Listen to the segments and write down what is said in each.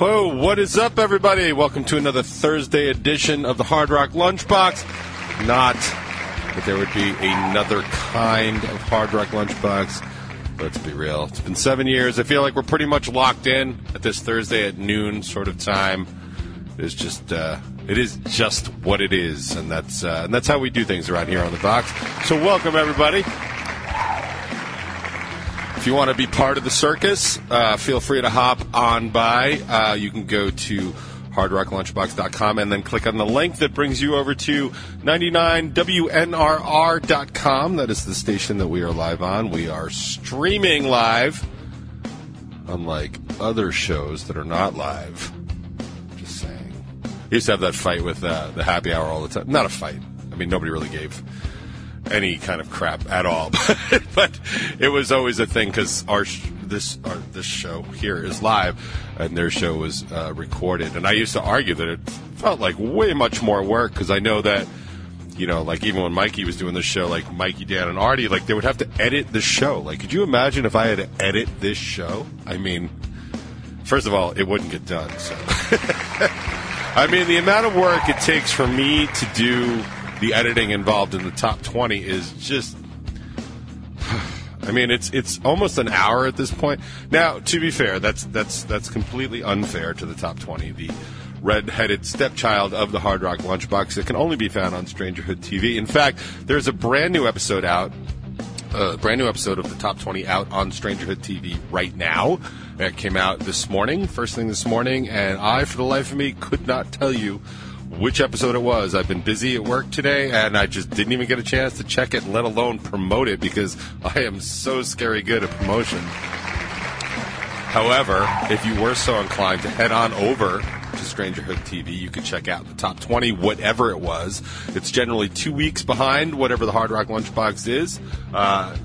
Whoa, what is up, everybody? Welcome to another Thursday edition of the Hard Rock Lunchbox. Not that there would be another kind of Hard Rock Lunchbox. Let's be real. It's been seven years. I feel like we're pretty much locked in at this Thursday at noon sort of time. It's just, uh, it is just what it is, and that's uh, and that's how we do things around here on the box. So, welcome everybody. If you want to be part of the circus, uh, feel free to hop on by. Uh, you can go to hardrocklunchbox.com and then click on the link that brings you over to 99WNRR.com. That is the station that we are live on. We are streaming live, unlike other shows that are not live. Just saying. I used to have that fight with uh, the happy hour all the time. Not a fight. I mean, nobody really gave any kind of crap at all. but it was always a thing because our this our, this show here is live, and their show was uh, recorded. And I used to argue that it felt like way much more work because I know that. You know, like even when Mikey was doing the show, like Mikey, Dan, and Artie, like they would have to edit the show. Like, could you imagine if I had to edit this show? I mean, first of all, it wouldn't get done. So, I mean, the amount of work it takes for me to do the editing involved in the top 20 is just I mean it's it's almost an hour at this point. Now, to be fair, that's that's that's completely unfair to the top 20. The red-headed stepchild of the Hard Rock Lunchbox that can only be found on Strangerhood TV. In fact, there's a brand new episode out a brand new episode of the Top 20 out on Strangerhood TV right now. It came out this morning, first thing this morning, and I, for the life of me, could not tell you which episode it was. I've been busy at work today, and I just didn't even get a chance to check it, let alone promote it, because I am so scary good at promotion. However, if you were so inclined to head on over to Strangerhood TV, you could check out the top 20, whatever it was. It's generally two weeks behind whatever the Hard Rock Lunchbox is, uh,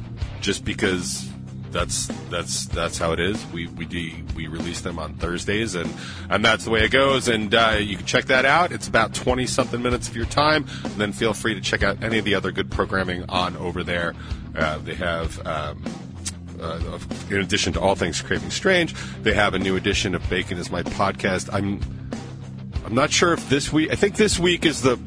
just because that's that's that's how it is. We we we release them on Thursdays, and and that's the way it goes. And uh, you can check that out. It's about twenty something minutes of your time. And then feel free to check out any of the other good programming on over there. Uh, they have. Um, uh, in addition to all things craving strange, they have a new edition of Bacon is My podcast. I'm I'm not sure if this week. I think this week is the.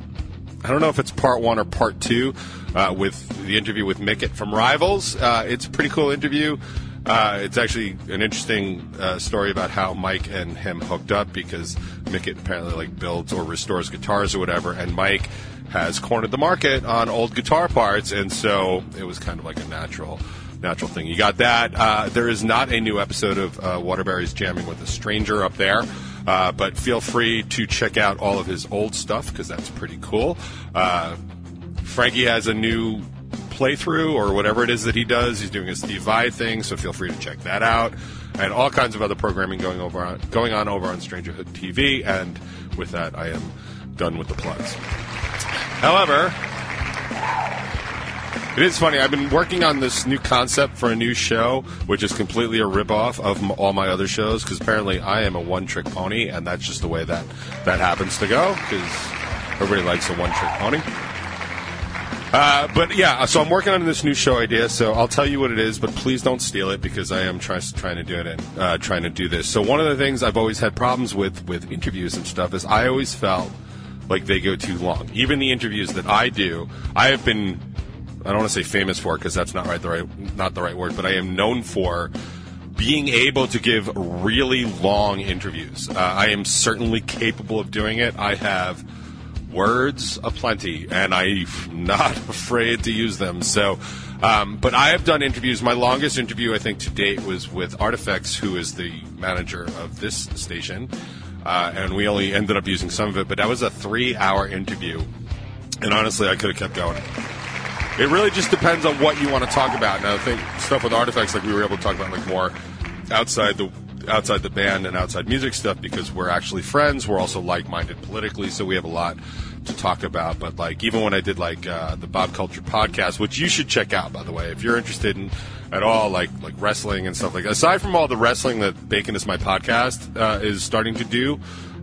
I don't know if it's part one or part two uh, with the interview with Mickett from Rivals. Uh, it's a pretty cool interview. Uh, it's actually an interesting uh, story about how Mike and him hooked up because Mickett apparently like builds or restores guitars or whatever, and Mike has cornered the market on old guitar parts, and so it was kind of like a natural natural thing. You got that. Uh, there is not a new episode of uh, Waterbury's Jamming with a Stranger up there. Uh, but feel free to check out all of his old stuff because that's pretty cool. Frankie has a new playthrough or whatever it is that he does. He's doing a Steve Vai thing, so feel free to check that out. And all kinds of other programming going over on, going on over on Strangerhood TV. And with that, I am done with the plugs. However, it is funny. I've been working on this new concept for a new show, which is completely a ripoff of m- all my other shows. Because apparently, I am a one-trick pony, and that's just the way that that happens to go. Because everybody likes a one-trick pony. Uh, but yeah, so I'm working on this new show idea. So I'll tell you what it is, but please don't steal it because I am try- trying to do it and uh, trying to do this. So one of the things I've always had problems with with interviews and stuff is I always felt like they go too long. Even the interviews that I do, I have been I don't want to say famous for because that's not right the right not the right word, but I am known for being able to give really long interviews. Uh, I am certainly capable of doing it. I have words aplenty, and I'm not afraid to use them. So, um, but I have done interviews. My longest interview, I think, to date was with Artifacts, who is the manager of this station, uh, and we only ended up using some of it. But that was a three-hour interview, and honestly, I could have kept going. It really just depends on what you want to talk about. Now, I think stuff with Artifacts, like we were able to talk about, like more outside the outside the band and outside music stuff because we're actually friends. We're also like-minded politically, so we have a lot to talk about. But like even when I did like uh, the Bob Culture podcast, which you should check out by the way, if you're interested in at all like like wrestling and stuff like. Aside from all the wrestling that Bacon is my podcast uh, is starting to do.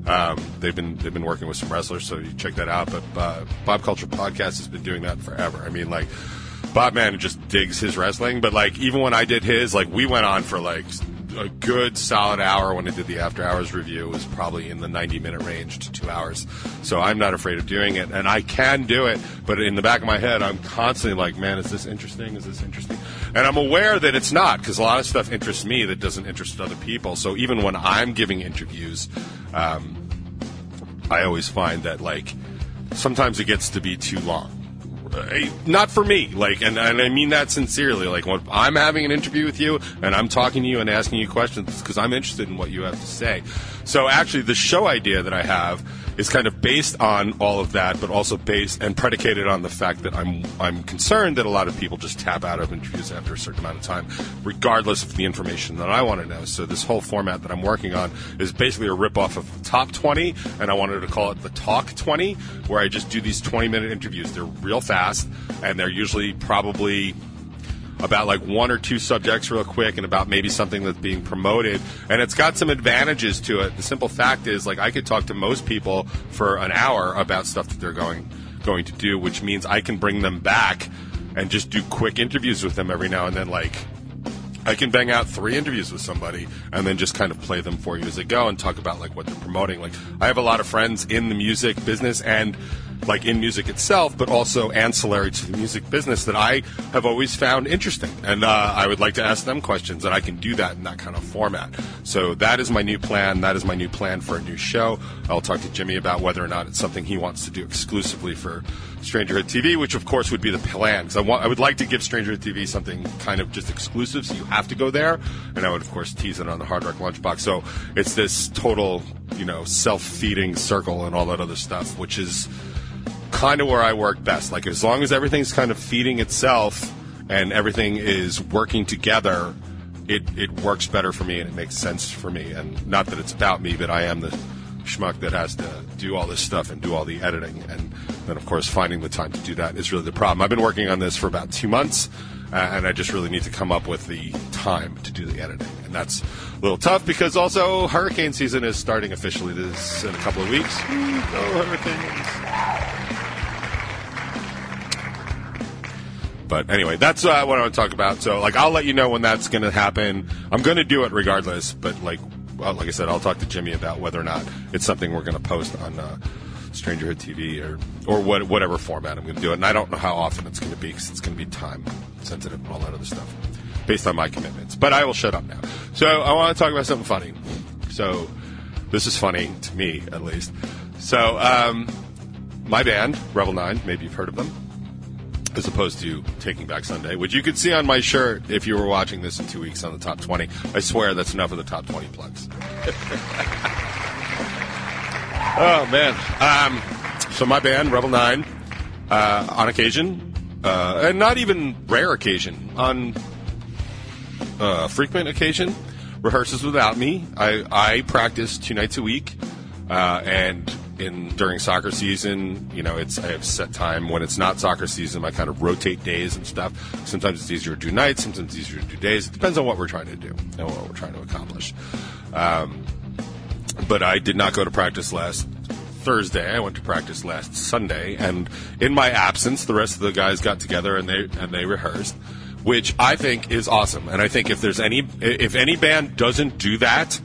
Um, they've been they've been working with some wrestlers, so you check that out. But uh, Bob Culture podcast has been doing that forever. I mean, like Bob Man just digs his wrestling, but like even when I did his, like we went on for like a good solid hour when I did the after hours review was probably in the 90 minute range to two hours. So I'm not afraid of doing it, and I can do it. But in the back of my head, I'm constantly like, man, is this interesting? Is this interesting? And I'm aware that it's not because a lot of stuff interests me that doesn't interest other people. So even when I'm giving interviews, um, I always find that like sometimes it gets to be too long. Uh, Not for me, like, and, and I mean that sincerely. Like, when I'm having an interview with you and I'm talking to you and asking you questions because I'm interested in what you have to say. So, actually, the show idea that I have is kind of based on all of that, but also based and predicated on the fact that I'm I'm concerned that a lot of people just tap out of interviews after a certain amount of time, regardless of the information that I want to know. So this whole format that I'm working on is basically a ripoff of Top 20, and I wanted to call it the Talk 20, where I just do these 20 minute interviews. They're real fast, and they're usually probably about like one or two subjects real quick and about maybe something that's being promoted. And it's got some advantages to it. The simple fact is like i could talk to most people for an hour about stuff that they're going going to do which means i can bring them back and just do quick interviews with them every now and then. Like I can bang out three interviews with somebody and then just kind of play them for you as they go and talk about like what they're promoting. Like I have a lot of friends in the music business and like in music itself, but also ancillary to the music business that I have always found interesting. And uh, I would like to ask them questions, and I can do that in that kind of format. So that is my new plan. That is my new plan for a new show. I'll talk to Jimmy about whether or not it's something he wants to do exclusively for Strangerhood TV, which of course would be the plan. Because I, want, I would like to give Strangerhood TV something kind of just exclusive, so you have to go there. And I would of course tease it on the Hard Rock Lunchbox. So it's this total, you know, self-feeding circle and all that other stuff, which is kind of where I work best. Like as long as everything's kind of feeding itself and everything is working together, it it works better for me and it makes sense for me. And not that it's about me, but I am the schmuck that has to do all this stuff and do all the editing. And then of course finding the time to do that is really the problem. I've been working on this for about two months. Uh, and I just really need to come up with the time to do the editing, and that's a little tough because also hurricane season is starting officially this in a couple of weeks. Go hurricanes! But anyway, that's uh, what I want to talk about. So, like, I'll let you know when that's going to happen. I'm going to do it regardless, but like, well, like I said, I'll talk to Jimmy about whether or not it's something we're going to post on uh, Strangerhood TV or or what, whatever format I'm going to do it. And I don't know how often it's going to be because it's going to be time sensitive and all that other stuff based on my commitments. But I will shut up now. So I want to talk about something funny. So this is funny to me, at least. So um, my band, Rebel Nine, maybe you've heard of them as opposed to Taking Back Sunday, which you could see on my shirt if you were watching this in two weeks on the top 20. I swear that's enough of the top 20 plugs. oh, man. Um, so, my band, Rebel 9, uh, on occasion, uh, and not even rare occasion, on uh, frequent occasion, rehearses without me. I, I practice two nights a week, uh, and in during soccer season, you know, it's I have set time. When it's not soccer season, I kind of rotate days and stuff. Sometimes it's easier to do nights, sometimes it's easier to do days. It depends on what we're trying to do and what we're trying to accomplish. Um, but I did not go to practice last Thursday. I went to practice last Sunday, and in my absence, the rest of the guys got together and they and they rehearsed, which I think is awesome. And I think if there's any if any band doesn't do that,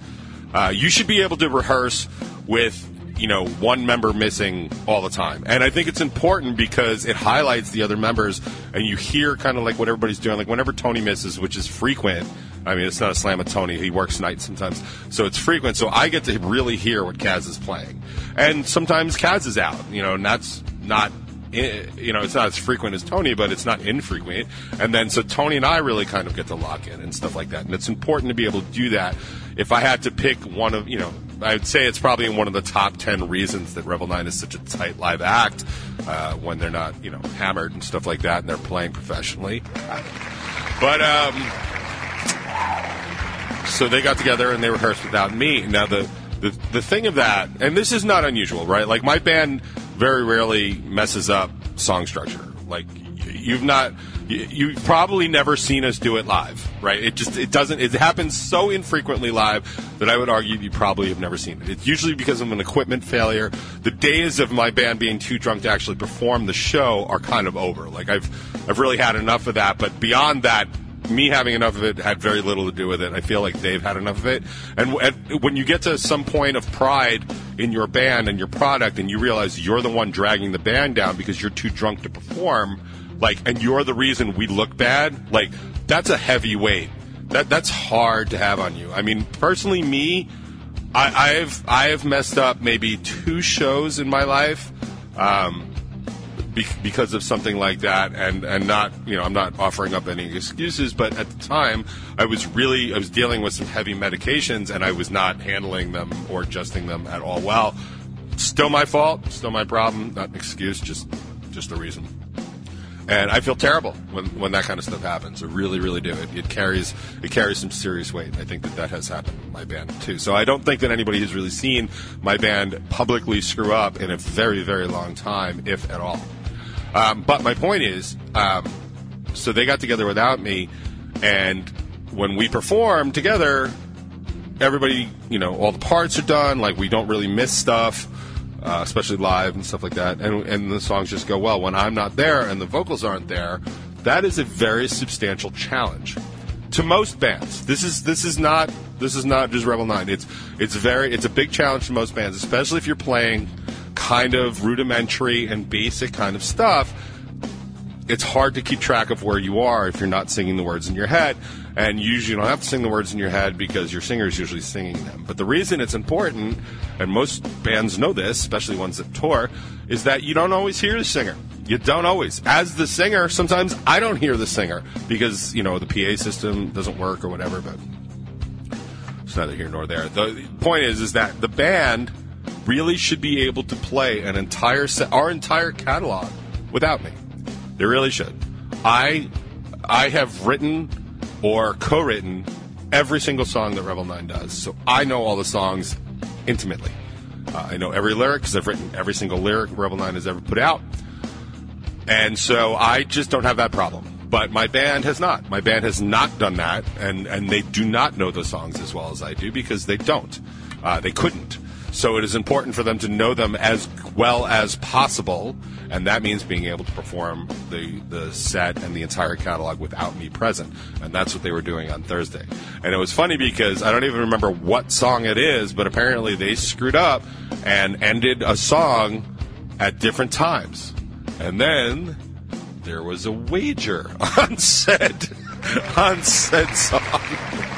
uh, you should be able to rehearse with you know one member missing all the time and i think it's important because it highlights the other members and you hear kind of like what everybody's doing like whenever tony misses which is frequent i mean it's not a slam at tony he works nights sometimes so it's frequent so i get to really hear what kaz is playing and sometimes kaz is out you know and that's not eh, you know, it's not as frequent as Tony, but it's not infrequent. And then so Tony and I really kind of get to lock in and stuff like that. And it's important to be able to do that. If I had to pick one of, you know, I'd say it's probably one of the top 10 reasons that Rebel 9 is such a tight live act uh, when they're not, you know, hammered and stuff like that and they're playing professionally. But, um, so they got together and they rehearsed without me. Now, the, the, the thing of that, and this is not unusual, right? Like, my band very rarely messes up song structure. Like, you've not you've probably never seen us do it live, right? It just it doesn't it happens so infrequently live that I would argue you probably have never seen it. It's usually because of an equipment failure. The days of my band being too drunk to actually perform the show are kind of over. Like I've I've really had enough of that, but beyond that me having enough of it had very little to do with it. I feel like they've had enough of it. And, and when you get to some point of pride in your band and your product, and you realize you're the one dragging the band down because you're too drunk to perform, like, and you're the reason we look bad, like, that's a heavy weight. That that's hard to have on you. I mean, personally, me, I, I've I have messed up maybe two shows in my life. Um, because of something like that, and and not you know I'm not offering up any excuses, but at the time I was really I was dealing with some heavy medications, and I was not handling them or adjusting them at all well. Still my fault, still my problem, not an excuse, just just the reason. And I feel terrible when, when that kind of stuff happens. I really, really do. It, it carries it carries some serious weight. I think that that has happened in my band too. So I don't think that anybody has really seen my band publicly screw up in a very, very long time, if at all. Um, but my point is, um, so they got together without me, and when we perform together, everybody, you know, all the parts are done. Like we don't really miss stuff, uh, especially live and stuff like that. And and the songs just go well. When I'm not there and the vocals aren't there, that is a very substantial challenge to most bands. This is this is not this is not just Rebel Nine. It's it's very it's a big challenge to most bands, especially if you're playing kind of rudimentary and basic kind of stuff. It's hard to keep track of where you are if you're not singing the words in your head. And usually you don't have to sing the words in your head because your singer is usually singing them. But the reason it's important, and most bands know this, especially ones that tour, is that you don't always hear the singer. You don't always. As the singer, sometimes I don't hear the singer because, you know, the PA system doesn't work or whatever, but it's neither here nor there. The point is, is that the band really should be able to play an entire set, our entire catalog without me. They really should. I, I have written or co-written every single song that Rebel Nine does, so I know all the songs intimately. Uh, I know every lyric because I've written every single lyric Rebel Nine has ever put out, and so I just don't have that problem. But my band has not. My band has not done that, and and they do not know the songs as well as I do because they don't. Uh, they couldn't. So it is important for them to know them as well as possible, and that means being able to perform the, the set and the entire catalog without me present. And that's what they were doing on Thursday. And it was funny because I don't even remember what song it is, but apparently they screwed up and ended a song at different times. And then there was a wager on said on said song.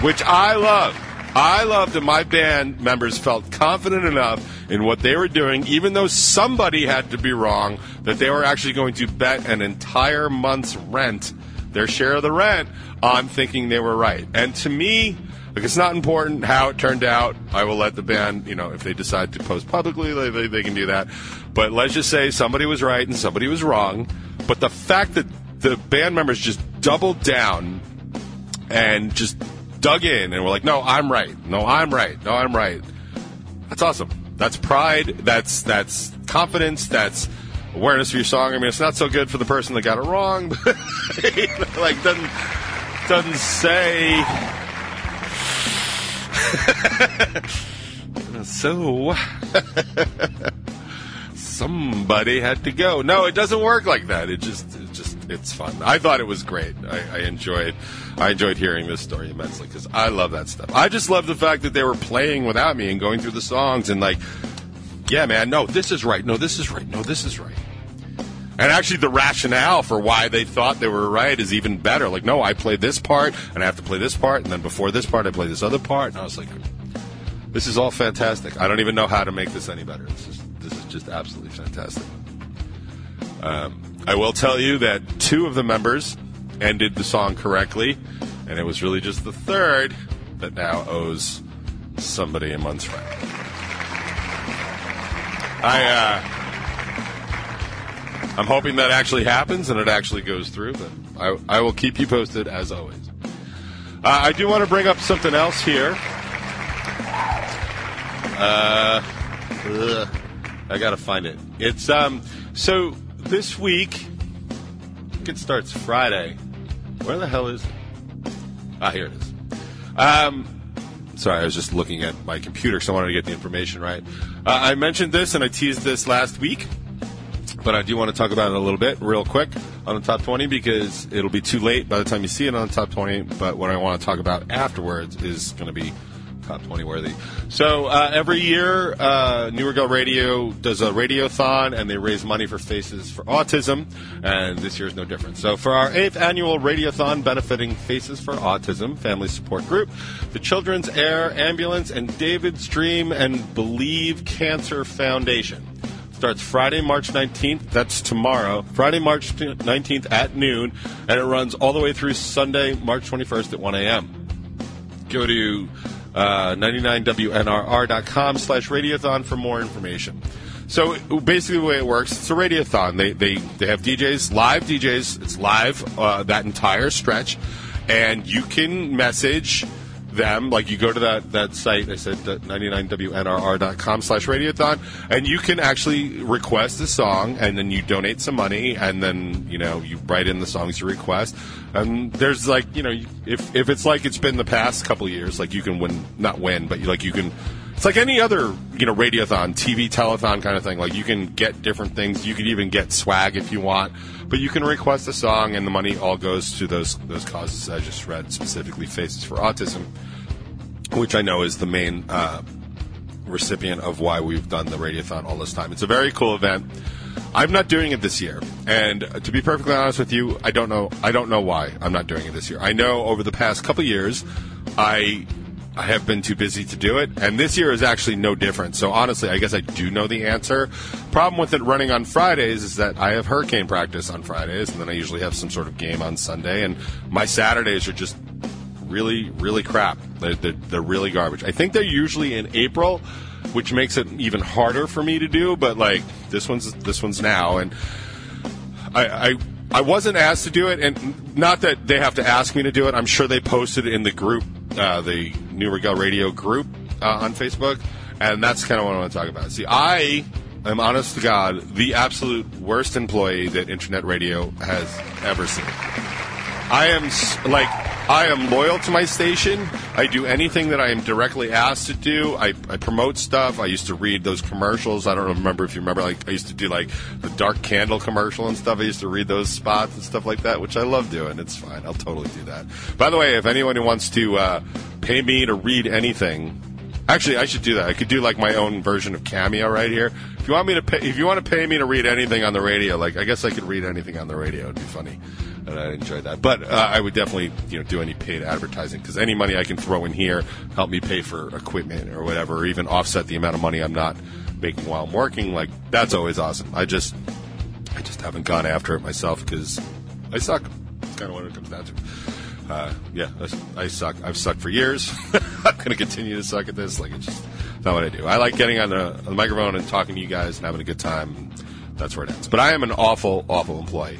Which I love. I loved that my band members felt confident enough in what they were doing, even though somebody had to be wrong, that they were actually going to bet an entire month's rent, their share of the rent, on thinking they were right. And to me, like it's not important how it turned out. I will let the band, you know, if they decide to post publicly, they, they, they can do that. But let's just say somebody was right and somebody was wrong. But the fact that the band members just doubled down and just dug in and were like, no, I'm right. No, I'm right. No, I'm right. That's awesome. That's pride. That's that's confidence. That's awareness of your song. I mean, it's not so good for the person that got it wrong, but like doesn't doesn't say. so somebody had to go. No, it doesn't work like that. It just, it just, it's fun. I thought it was great. I, I enjoyed, I enjoyed hearing this story immensely because I love that stuff. I just love the fact that they were playing without me and going through the songs and like, yeah, man, no, this is right. No, this is right. No, this is right. And actually, the rationale for why they thought they were right is even better. Like, no, I play this part, and I have to play this part, and then before this part, I play this other part. And I was like, this is all fantastic. I don't even know how to make this any better. This is this is just absolutely fantastic. Um, I will tell you that two of the members ended the song correctly, and it was really just the third that now owes somebody a month's rent. I, uh, I'm hoping that actually happens and it actually goes through, but I, I will keep you posted as always. Uh, I do want to bring up something else here. Uh, ugh, I gotta find it. It's um. So this week, it starts Friday. Where the hell is it? Ah, here it is. Um, sorry, I was just looking at my computer, so I wanted to get the information right. Uh, I mentioned this and I teased this last week but I do want to talk about it a little bit, real quick. on the top 20 because it'll be too late by the time you see it on the top 20. But what I want to talk about afterwards is going to be top 20 worthy. So uh, every year, uh, New Regal Radio does a radiothon, and they raise money for Faces for Autism, and this year is no different. So for our eighth annual radiothon benefiting Faces for Autism Family Support Group, the Children's Air Ambulance, and David's Dream and Believe Cancer Foundation. Starts Friday, March 19th. That's tomorrow. Friday, March 19th at noon, and it runs all the way through Sunday, March 21st at 1 a.m. Go to uh, 99WNRR.com slash radiothon for more information. So basically, the way it works, it's a radiothon. They they they have DJs, live DJs. It's live uh, that entire stretch, and you can message them. Like you go to that that site. I said 99WNRR.com slash radiothon, and you can actually request a song, and then you donate some money, and then you know you write in the songs you request. And there's like you know if if it's like it's been the past couple years, like you can win not win, but you, like you can. It's like any other, you know, radiothon, TV telethon kind of thing. Like you can get different things. You can even get swag if you want, but you can request a song, and the money all goes to those those causes I just read, specifically Faces for Autism, which I know is the main uh, recipient of why we've done the radiothon all this time. It's a very cool event. I'm not doing it this year, and to be perfectly honest with you, I don't know. I don't know why I'm not doing it this year. I know over the past couple years, I I have been too busy to do it, and this year is actually no different. So honestly, I guess I do know the answer. Problem with it running on Fridays is that I have hurricane practice on Fridays, and then I usually have some sort of game on Sunday, and my Saturdays are just really, really crap. They're, they're, they're really garbage. I think they're usually in April, which makes it even harder for me to do. But like this one's this one's now, and I. I I wasn't asked to do it, and not that they have to ask me to do it. I'm sure they posted in the group, uh, the New Regal Radio group uh, on Facebook, and that's kind of what I want to talk about. See, I am honest to God the absolute worst employee that Internet Radio has ever seen. I am like I am loyal to my station. I do anything that I am directly asked to do. I, I promote stuff. I used to read those commercials. I don't remember if you remember. Like I used to do like the dark candle commercial and stuff. I used to read those spots and stuff like that, which I love doing. It's fine. I'll totally do that. By the way, if anyone who wants to uh, pay me to read anything, Actually, I should do that. I could do like my own version of Cameo right here. If you want me to pay, if you want to pay me to read anything on the radio, like I guess I could read anything on the radio. It'd be funny, and I'd enjoy that. But uh, I would definitely, you know, do any paid advertising because any money I can throw in here help me pay for equipment or whatever, or even offset the amount of money I'm not making while I'm working. Like that's always awesome. I just, I just haven't gone after it myself because I suck. That's kind of what it comes down to uh, yeah, I, I suck. I've sucked for years. I'm going to continue to suck at this. Like, it's just not what I do. I like getting on the, on the microphone and talking to you guys and having a good time. That's where it ends. But I am an awful, awful employee.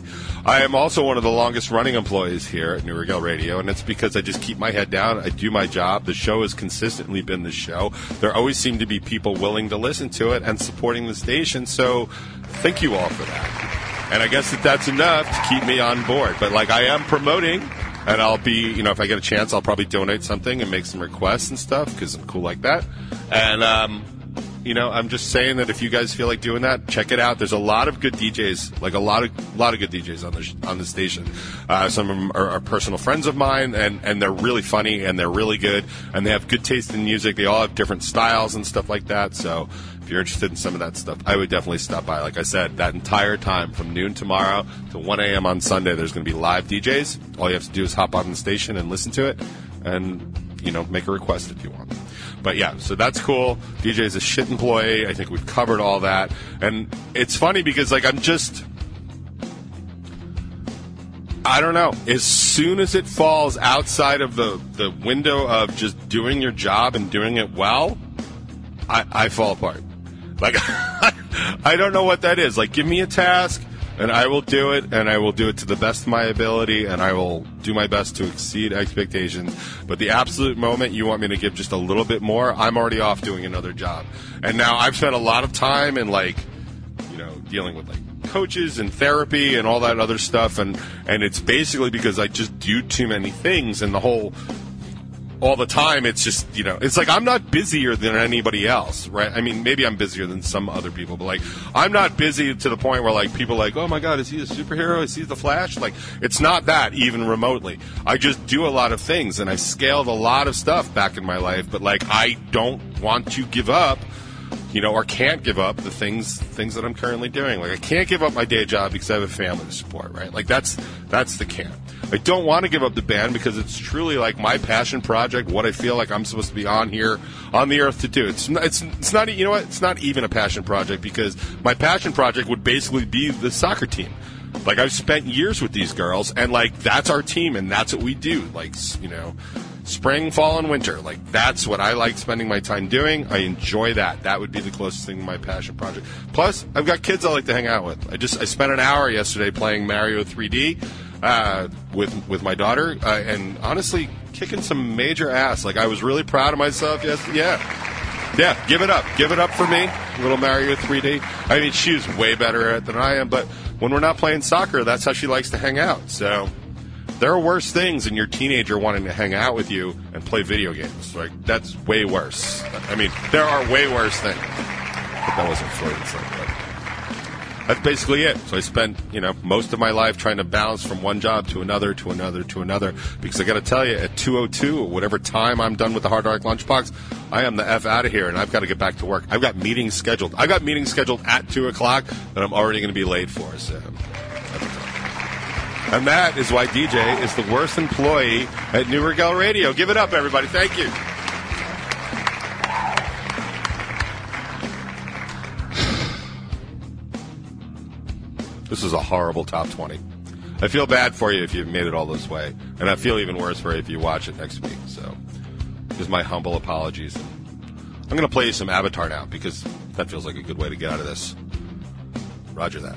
I am also one of the longest running employees here at New Regal Radio, and it's because I just keep my head down. I do my job. The show has consistently been the show. There always seem to be people willing to listen to it and supporting the station. So, thank you all for that. And I guess that that's enough to keep me on board. But like I am promoting and I'll be, you know, if I get a chance, I'll probably donate something and make some requests and stuff because I'm cool like that. And, um, you know, I'm just saying that if you guys feel like doing that, check it out. There's a lot of good DJs, like a lot of lot of good DJs on the on the station. Uh, some of them are, are personal friends of mine, and and they're really funny and they're really good, and they have good taste in music. They all have different styles and stuff like that. So if you're interested in some of that stuff, I would definitely stop by. Like I said, that entire time from noon tomorrow to 1 a.m. on Sunday, there's going to be live DJs. All you have to do is hop on the station and listen to it, and you know, make a request if you want. But yeah, so that's cool. DJ is a shit employee. I think we've covered all that, and it's funny because like I'm just. I don't know. As soon as it falls outside of the, the window of just doing your job and doing it well, I, I fall apart. Like, I don't know what that is. Like, give me a task and I will do it and I will do it to the best of my ability and I will do my best to exceed expectations. But the absolute moment you want me to give just a little bit more, I'm already off doing another job. And now I've spent a lot of time in like, you know, dealing with like coaches and therapy and all that other stuff and and it's basically because I just do too many things and the whole all the time. It's just you know, it's like I'm not busier than anybody else, right? I mean, maybe I'm busier than some other people, but like I'm not busy to the point where like people like, oh my god, is he a superhero? Is he the Flash? Like it's not that even remotely. I just do a lot of things, and I scaled a lot of stuff back in my life, but like I don't want to give up you know, or can't give up the things things that I'm currently doing. Like I can't give up my day job because I have a family to support, right? Like that's that's the can't. I don't want to give up the band because it's truly like my passion project, what I feel like I'm supposed to be on here on the earth to do. It's it's it's not you know what? It's not even a passion project because my passion project would basically be the soccer team. Like I've spent years with these girls and like that's our team and that's what we do. Like, you know, spring, fall, and winter. Like that's what I like spending my time doing. I enjoy that. That would be the closest thing to my passion project. Plus, I've got kids I like to hang out with. I just I spent an hour yesterday playing Mario 3D uh, with with my daughter, uh, and honestly, kicking some major ass. Like I was really proud of myself. Yes, yeah. Yeah, give it up. Give it up for me, little Mario 3D. I mean, she's way better at it than I am, but when we're not playing soccer, that's how she likes to hang out. So there are worse things than your teenager wanting to hang out with you and play video games. Like that's way worse. I mean, there are way worse things. But that wasn't Freudian that's basically it. So I spent, you know, most of my life trying to balance from one job to another, to another, to another. Because I got to tell you, at 2:02, or whatever time I'm done with the Hard Rock Lunchbox, I am the f out of here, and I've got to get back to work. I've got meetings scheduled. I've got meetings scheduled at two o'clock that I'm already going to be late for. So. And that is why DJ is the worst employee at New Regal Radio. Give it up, everybody. Thank you. This is a horrible top 20. I feel bad for you if you've made it all this way. And I feel even worse for you if you watch it next week. So, here's my humble apologies. I'm going to play you some Avatar now because that feels like a good way to get out of this. Roger that.